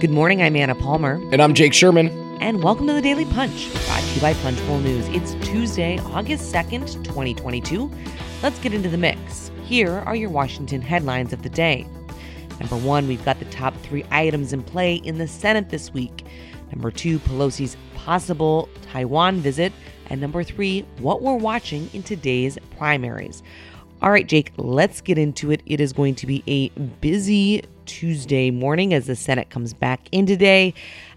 Good morning, I'm Anna Palmer. And I'm Jake Sherman. And welcome to the Daily Punch, brought to you by Punchbowl News. It's Tuesday, August 2nd, 2022. Let's get into the mix. Here are your Washington headlines of the day. Number one, we've got the top three items in play in the Senate this week. Number two, Pelosi's possible Taiwan visit. And number three, what we're watching in today's primaries. All right, Jake, let's get into it. It is going to be a busy Tuesday morning as the Senate comes back in today.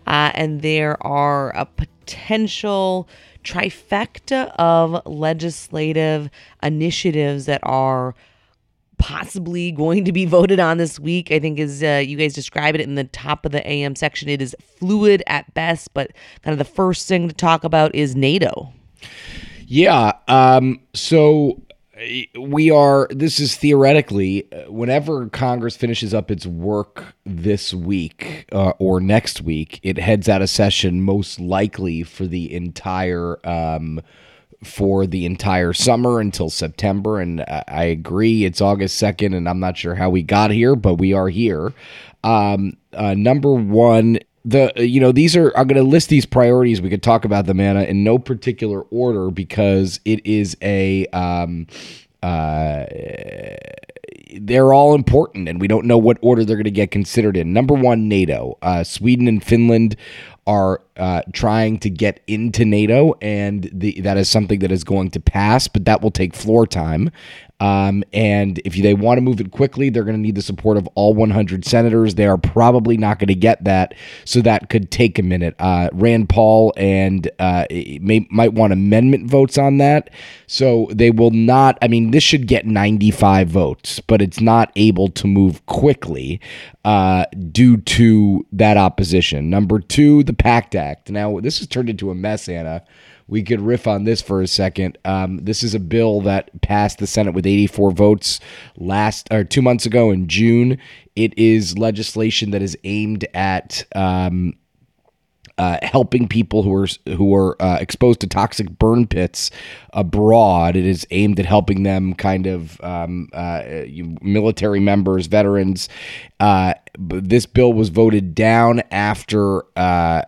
Uh, and there are a potential trifecta of legislative initiatives that are possibly going to be voted on this week. I think, as uh, you guys describe it in the top of the AM section, it is fluid at best. But kind of the first thing to talk about is NATO. Yeah. Um, so we are this is theoretically uh, whenever congress finishes up its work this week uh, or next week it heads out of session most likely for the entire um, for the entire summer until september. And i agree it's august 2nd and i'm not sure how we got here but we are here. Um, uh, number one the you know these are i'm going to list these priorities. We could talk about them anna in no particular order because it is a um uh they're all important and we don't know what order they're going to get considered in. Number one nato. Uh, sweden and finland are uh, trying to get into NATO, and the, that is something that is going to pass, but that will take floor time. Um, and if they want to move it quickly, they're going to need the support of all 100 senators. They are probably not going to get that, so that could take a minute. Uh, Rand Paul and uh, may, might want amendment votes on that, so they will not. I mean, this should get 95 votes, but it's not able to move quickly uh, due to that opposition. Number two, the PACT Act. Now, this has turned into a mess, Anna we could riff on this for a second. Um, this is a bill that passed the Senate with 84 votes last or two months ago in June. It is legislation that is aimed at um, uh, helping people who are who are uh, exposed to toxic burn pits abroad. It is aimed at helping them, kind of um, uh, military members, veterans. Uh, this bill was voted down after uh,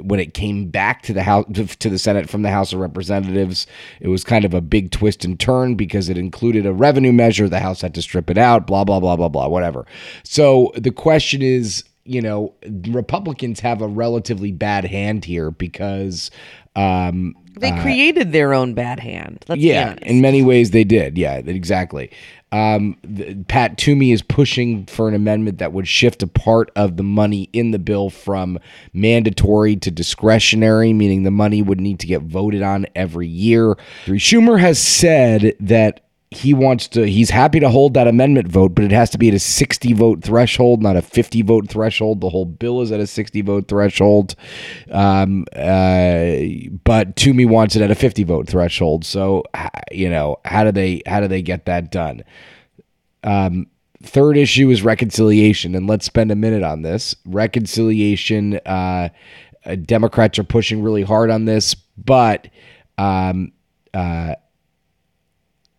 when it came back to the house to the Senate from the House of Representatives, it was kind of a big twist and turn because it included a revenue measure. The House had to strip it out. Blah blah blah blah blah. Whatever. So the question is, you know, Republicans have a relatively bad hand here because um, they uh, created their own bad hand. yeah, in many ways they did. Yeah, exactly. Um, the, Pat Toomey is pushing for an amendment that would shift a part of the money in the bill from mandatory to discretionary, meaning the money would need to get voted on every year. Schumer has said that he wants to he's happy to hold that amendment vote but it has to be at a 60 vote threshold not a 50 vote threshold. The whole bill is at a 60 vote threshold. Um, uh, but Toomey wants it at a 50 vote threshold. So you know how do they how do they get that done? Um, third issue is reconciliation and let's spend a minute on this. Reconciliation uh, democrats are pushing really hard on this but um, uh,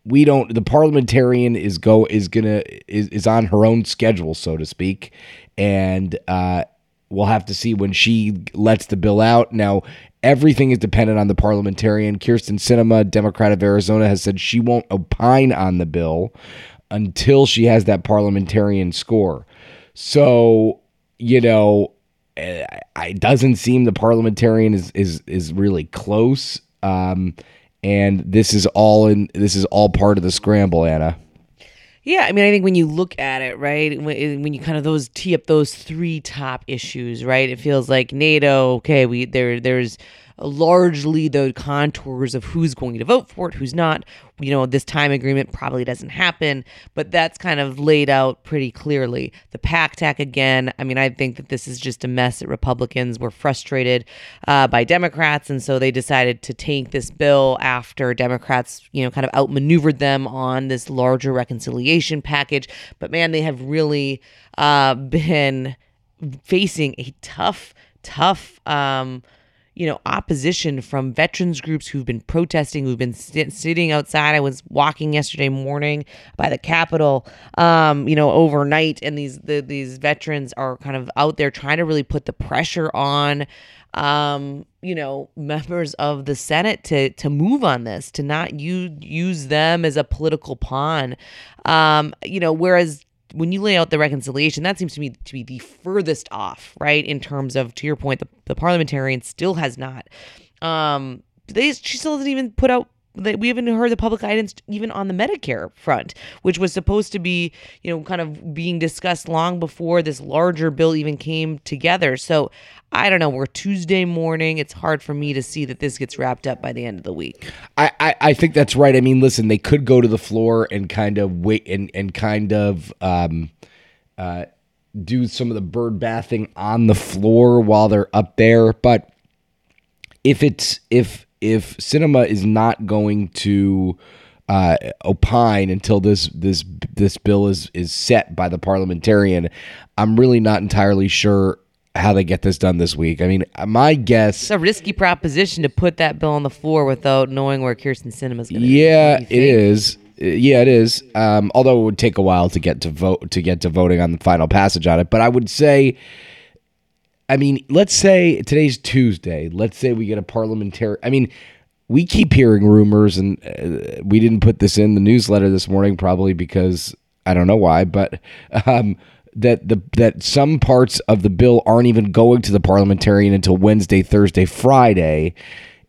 we don't the parliamentarian is go is gonna is, is on her own schedule so to speak. And uh we'll have to see when she lets the bill out. Now everything is dependent on the parliamentarian. Kyrsten Sinema democrat of arizona has said she won't opine on the bill until she has that parliamentarian score. So you know eh, it doesn't seem the parliamentarian is is is really close. Um and this is all in this is all part of the scramble anna yeah, I mean, I think when you look at it, right, when, eh, when you kind of those tee up those three top issues, right, it feels like NATO. Okay, we there there's largely the contours of who's going to vote for it, who's not. You know, this time agreement probably doesn't happen, but that's kind of laid out pretty clearly. The PACT Act again, I mean, I think that this is just a mess that Republicans were frustrated uh, by Democrats, and so they decided to take this bill after Democrats, you know, kind of outmaneuvered them on this larger reconciliation package. But man, they have really uh, been facing a tough, tough, um, you know, opposition from veterans groups who've been protesting, who've been sit- sitting outside. I was walking yesterday morning by the Capitol, um, you know, overnight, and these the, these veterans are kind of out there trying to really put the pressure on, um, you know, members of the Senate to to move on this, to not use use them as a political pawn, um, you know, whereas when you lay out the reconciliation, that seems to me to be the furthest off, right? In terms of, to your point, the, the parliamentarian still has not. Um, they she still hasn't even put out we haven't heard the public guidance even on the Medicare front, which was supposed to be, you know, kind of being discussed long before this larger bill even came together. So I don't know. We're Tuesday morning. It's hard for me to see that this gets wrapped up by the end of the week. I, I, I think that's right. I mean, listen, they could go to the floor and kind of wait and, and kind of um, uh, do some of the Byrd bathing on the floor while they're up there. But if it's if if Sinema is not going to uh, opine until this this this bill is is set by the parliamentarian, I'm really not entirely sure how they get this done this week. I mean, my guess it's a risky proposition to put that bill on the floor without knowing where Kyrsten Sinema's going to. Yeah, it is. Yeah, it is. Um, although it would take a while to get to vote to get to voting on the final passage on it, but I would say I mean, let's say today's Tuesday. Let's say we get a parliamentary. I mean, we keep hearing rumors, and uh, we didn't put this in the newsletter this morning, probably because I don't know why, but um, that the that some parts of the bill aren't even going to the parliamentarian until Wednesday, Thursday, Friday.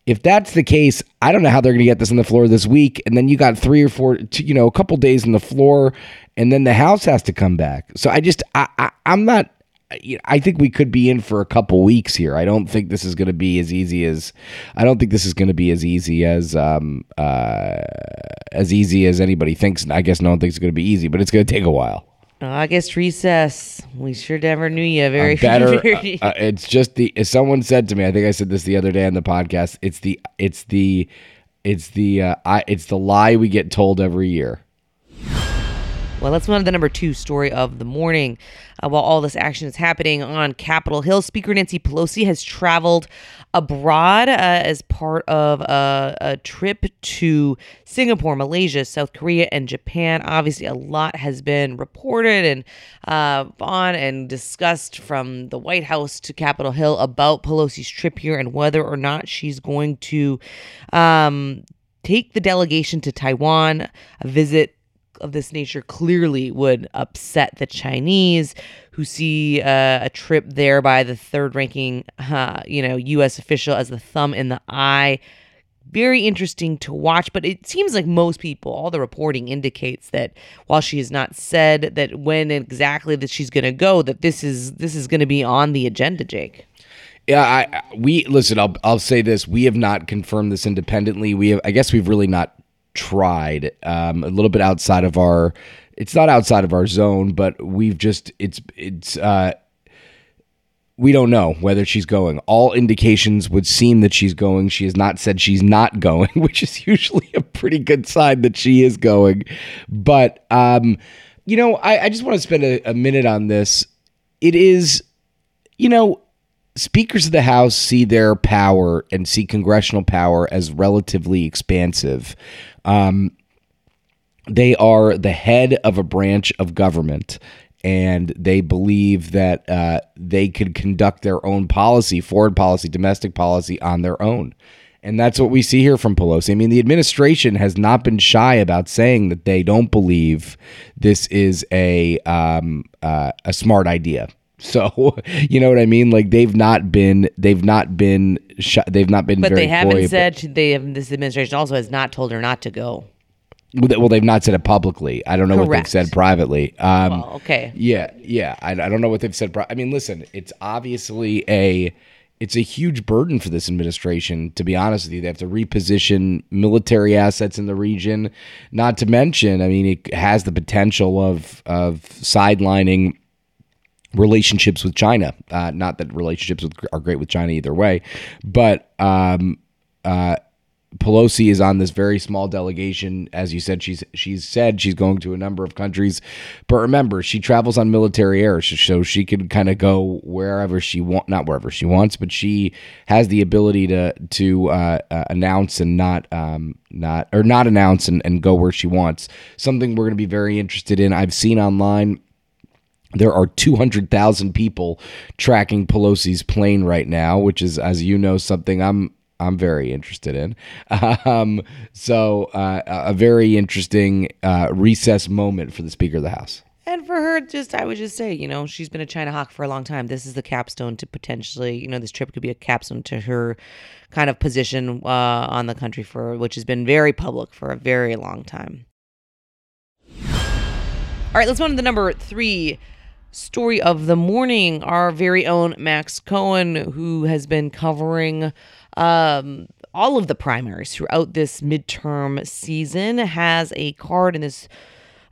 If that's the case, I don't know how they're going to get this on the floor this week, and then you got three or four, you know, a couple days on the floor, and then the House has to come back. So I just, I, I I'm not I think we could be in for a couple weeks here. I don't think this is going to be as easy as I don't think this is going to be as easy as um uh as easy as anybody thinks. I guess no one thinks it's going to be easy, but it's going to take a while. August recess. We sure never knew you. Very better. uh, uh, it's just the. As someone said to me, I think I said this the other day on the podcast. It's the. It's the. It's the. Uh, I. It's the lie we get told every year. Well, let's move on to the number two story of the morning. Uh, while all this action is happening on Capitol Hill, Speaker Nancy Pelosi has traveled abroad uh, as part of a, a, trip to Singapore, Malaysia, South Korea, and Japan. Obviously, a lot has been reported and uh, on and discussed from the White House to Capitol Hill about Pelosi's trip here and whether or not she's going to um, take the delegation to Taiwan, a visit of this nature clearly would upset the Chinese, who see uh, a trip there by the third-ranking, uh, you know, U.S. official as the thumb in the eye. Very interesting to watch, but it seems like most people, all the reporting indicates that while she has not said that when exactly that she's going to go, that this is this is going to be on the agenda, Jake. Yeah, I we listen. I'll I'll say this: we have not confirmed this independently. We have, I guess, we've really not tried um, a little bit outside of our it's not outside of our zone but we've just it's it's uh we don't know whether she's going. All indications would seem that she's going. She has not said she's not going, which is usually a pretty good sign that she is going. But, um, you know, I, I just want to spend a, a minute on this. It is, you know, speakers of the House see their power and see congressional power as relatively expansive. Um, they are the head of a branch of government and they believe that uh, they could conduct their own policy, foreign policy, domestic policy on their own. And that's what we see here from Pelosi. I mean, the administration has not been shy about saying that they don't believe this is a um, uh, a smart idea. So you know what I mean? Like they've not been, they've not been, sh- they've not been. But they haven't said they have. This administration also has not told her not to go. Well, they've not said it publicly. I don't know Correct. what they've said privately. Um, well, okay. Yeah, yeah. I, I don't know what they've said. Pri- I mean, listen, it's obviously a it's a huge burden for this administration. To be honest with you, they have to reposition military assets in the region. Not to mention, I mean, it has the potential of of sidelining relationships with China. Uh, not that relationships with, are great with China either way, but um, uh, Pelosi is on this very small delegation. As you said, she's she's said she's going to a number of countries, but remember, she travels on military air, so she can kind of go wherever she want, not wherever she wants, but she has the ability to to uh, uh, announce and not um, not or not announce and, and go where she wants. Something we're going to be very interested in. I've seen online there are 200,000 people tracking Pelosi's plane right now, which is, as you know, something I'm I'm very interested in. Um, so, uh, a very interesting uh, recess moment for the Speaker of the House. And for her, just I would just say, you know, she's been a China hawk for a long time. This is the capstone to potentially, you know, this trip could be a capstone to her kind of position uh, on the country for which has been very public for a very long time. All right, let's move on to the number three story of the morning. Our very own Max Cohen, who has been covering um, all of the primaries throughout this midterm season, has a card in this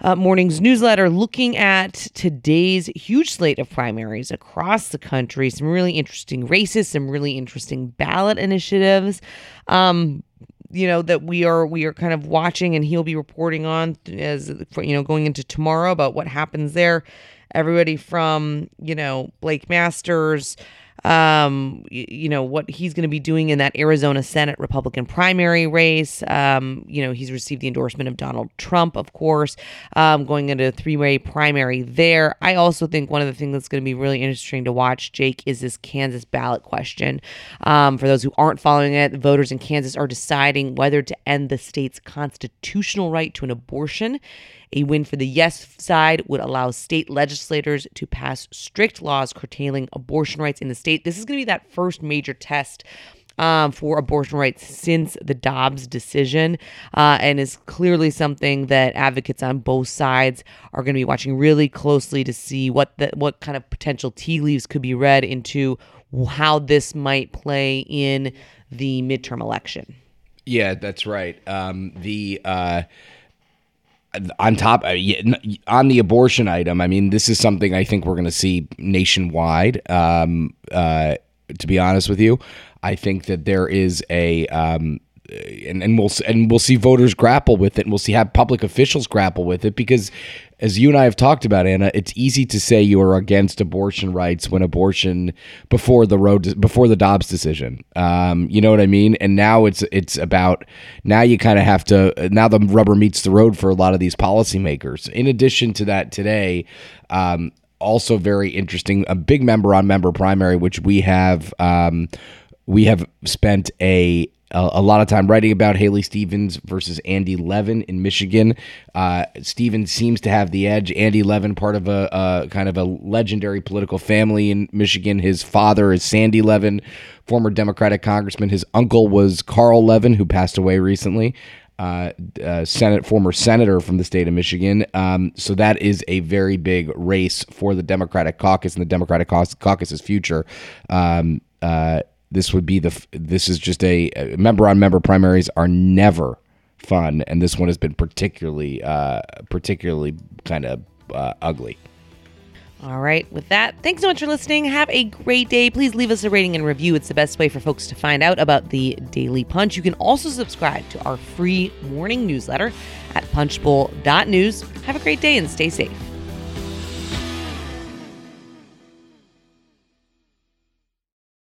uh, morning's newsletter looking at today's huge slate of primaries across the country. Some really interesting races, some really interesting ballot initiatives. Um, you know that we are we are kind of watching and he'll be reporting on as you know going into tomorrow about what happens there everybody from you know blake masters um, you know, what he's going to be doing in that Arizona Senate Republican primary race. Um, you know, he's received the endorsement of Donald Trump, of course, um, going into a three way primary there. I also think one of the things that's going to be really interesting to watch, Jake, is this Kansas ballot question. Um, for those who aren't following it, voters in Kansas are deciding whether to end the state's constitutional right to an abortion. A win for the yes side would allow state legislators to pass strict laws curtailing abortion rights in the state. This is going to be that first major test um, for abortion rights since the Dobbs decision, uh, and is clearly something that advocates on both sides are going to be watching really closely to see what the, what kind of potential tea leaves could be read into how this might play in the midterm election. Yeah, that's right. Um, the uh, on top uh, on the abortion item, I mean, this is something I think we're going to see nationwide. Um, uh, to be honest with you, I think that there is a um, and, and we'll and we'll see voters grapple with it, and we'll see how public officials grapple with it because as you and I have talked about, Anna, it's easy to say you are against abortion rights when abortion before the Roe before the Dobbs decision. Um, you know what I mean? And now it's it's about now you kind of have to now the rubber meets the road for a lot of these policymakers. In addition to that, today. Um, also very interesting a big member on member primary which we have um, we have spent a a, lot of time writing about Haley Stevens versus Andy Levin in Michigan. Uh, Stevens seems to have the edge. Andy Levin, part of a, kind of a legendary political family in Michigan. His father is Sandy Levin, former Democratic congressman. His uncle was Carl Levin, who passed away recently. Uh, uh, Senate former senator from the state of Michigan. Um, so that is a very big race for the Democratic caucus and the Democratic caucus's future. Um, uh, this would be the this is just a member on member primaries are never fun and this one has been particularly uh particularly kind of uh, ugly. All right with that thanks so much for listening. Have a great day. Please leave us a rating and review. It's the best way for folks to find out about the daily punch. You can also subscribe to our free morning newsletter at punchbowl.news have a great day and stay safe